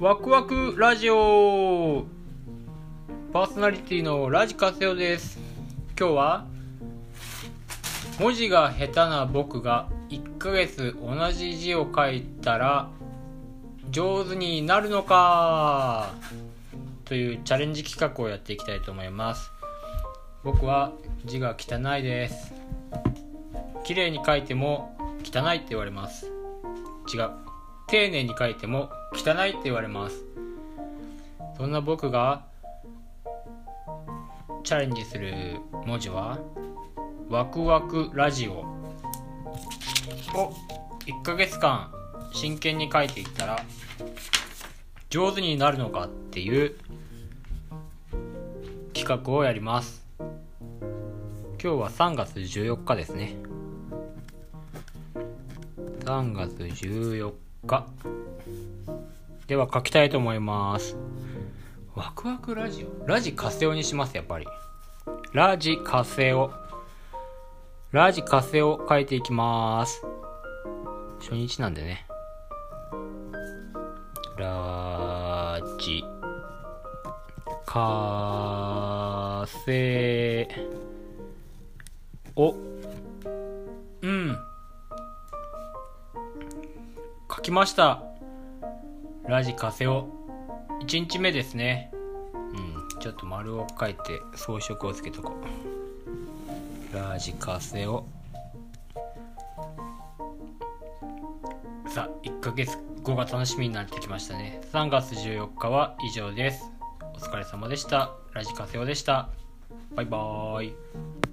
ワクワクラジオ。パーソナリティのラジカセオです。今日は文字が下手な僕が1ヶ月同じ字を書いたら上手になるのかというチャレンジ企画をやっていきたいと思います。僕は字が汚いです。綺麗に書いても汚いって言われます。違う。丁寧に書いても汚いって言われます。そんな僕がチャレンジする文字はワクワクラジオ。を1ヶ月間真剣に書いていったら上手になるのかっていう企画をやります。今日は3月14日ですね。3月14日。か。では書きたいと思います。ワクワクラジオ。ラジカセオにしますやっぱり。ラジカセオラジカセオ書いていきます。初日なんでね。ラジカセオ書きました。ラジカセオ1日目ですね。うん。ちょっと丸を書いて装飾をつけとこう。ラジカセオさあ1ヶ月後が楽しみになってきましたね。3月14日は以上です。お疲れ様でした。ラジカセオでした。バイバーイ。